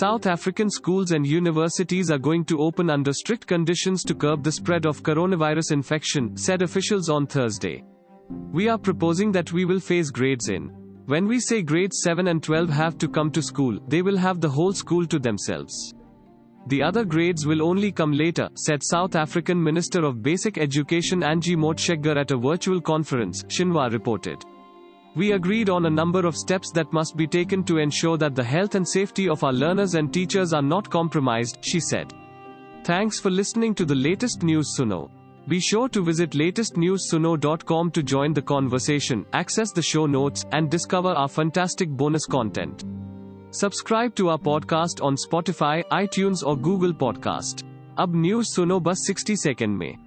South African schools and universities are going to open under strict conditions to curb the spread of coronavirus infection, said officials on Thursday. We are proposing that we will phase grades in. When we say grades 7 and 12 have to come to school, they will have the whole school to themselves. The other grades will only come later, said South African Minister of Basic Education Angie Motshekga at a virtual conference, Xinhua reported. We agreed on a number of steps that must be taken to ensure that the health and safety of our learners and teachers are not compromised, she said. Thanks for listening to the latest news Suno. Be sure to visit latestnewssuno.com to join the conversation, access the show notes, and discover our fantastic bonus content. Subscribe to our podcast on Spotify I और Google podcast अब news सुनो बस 60 second में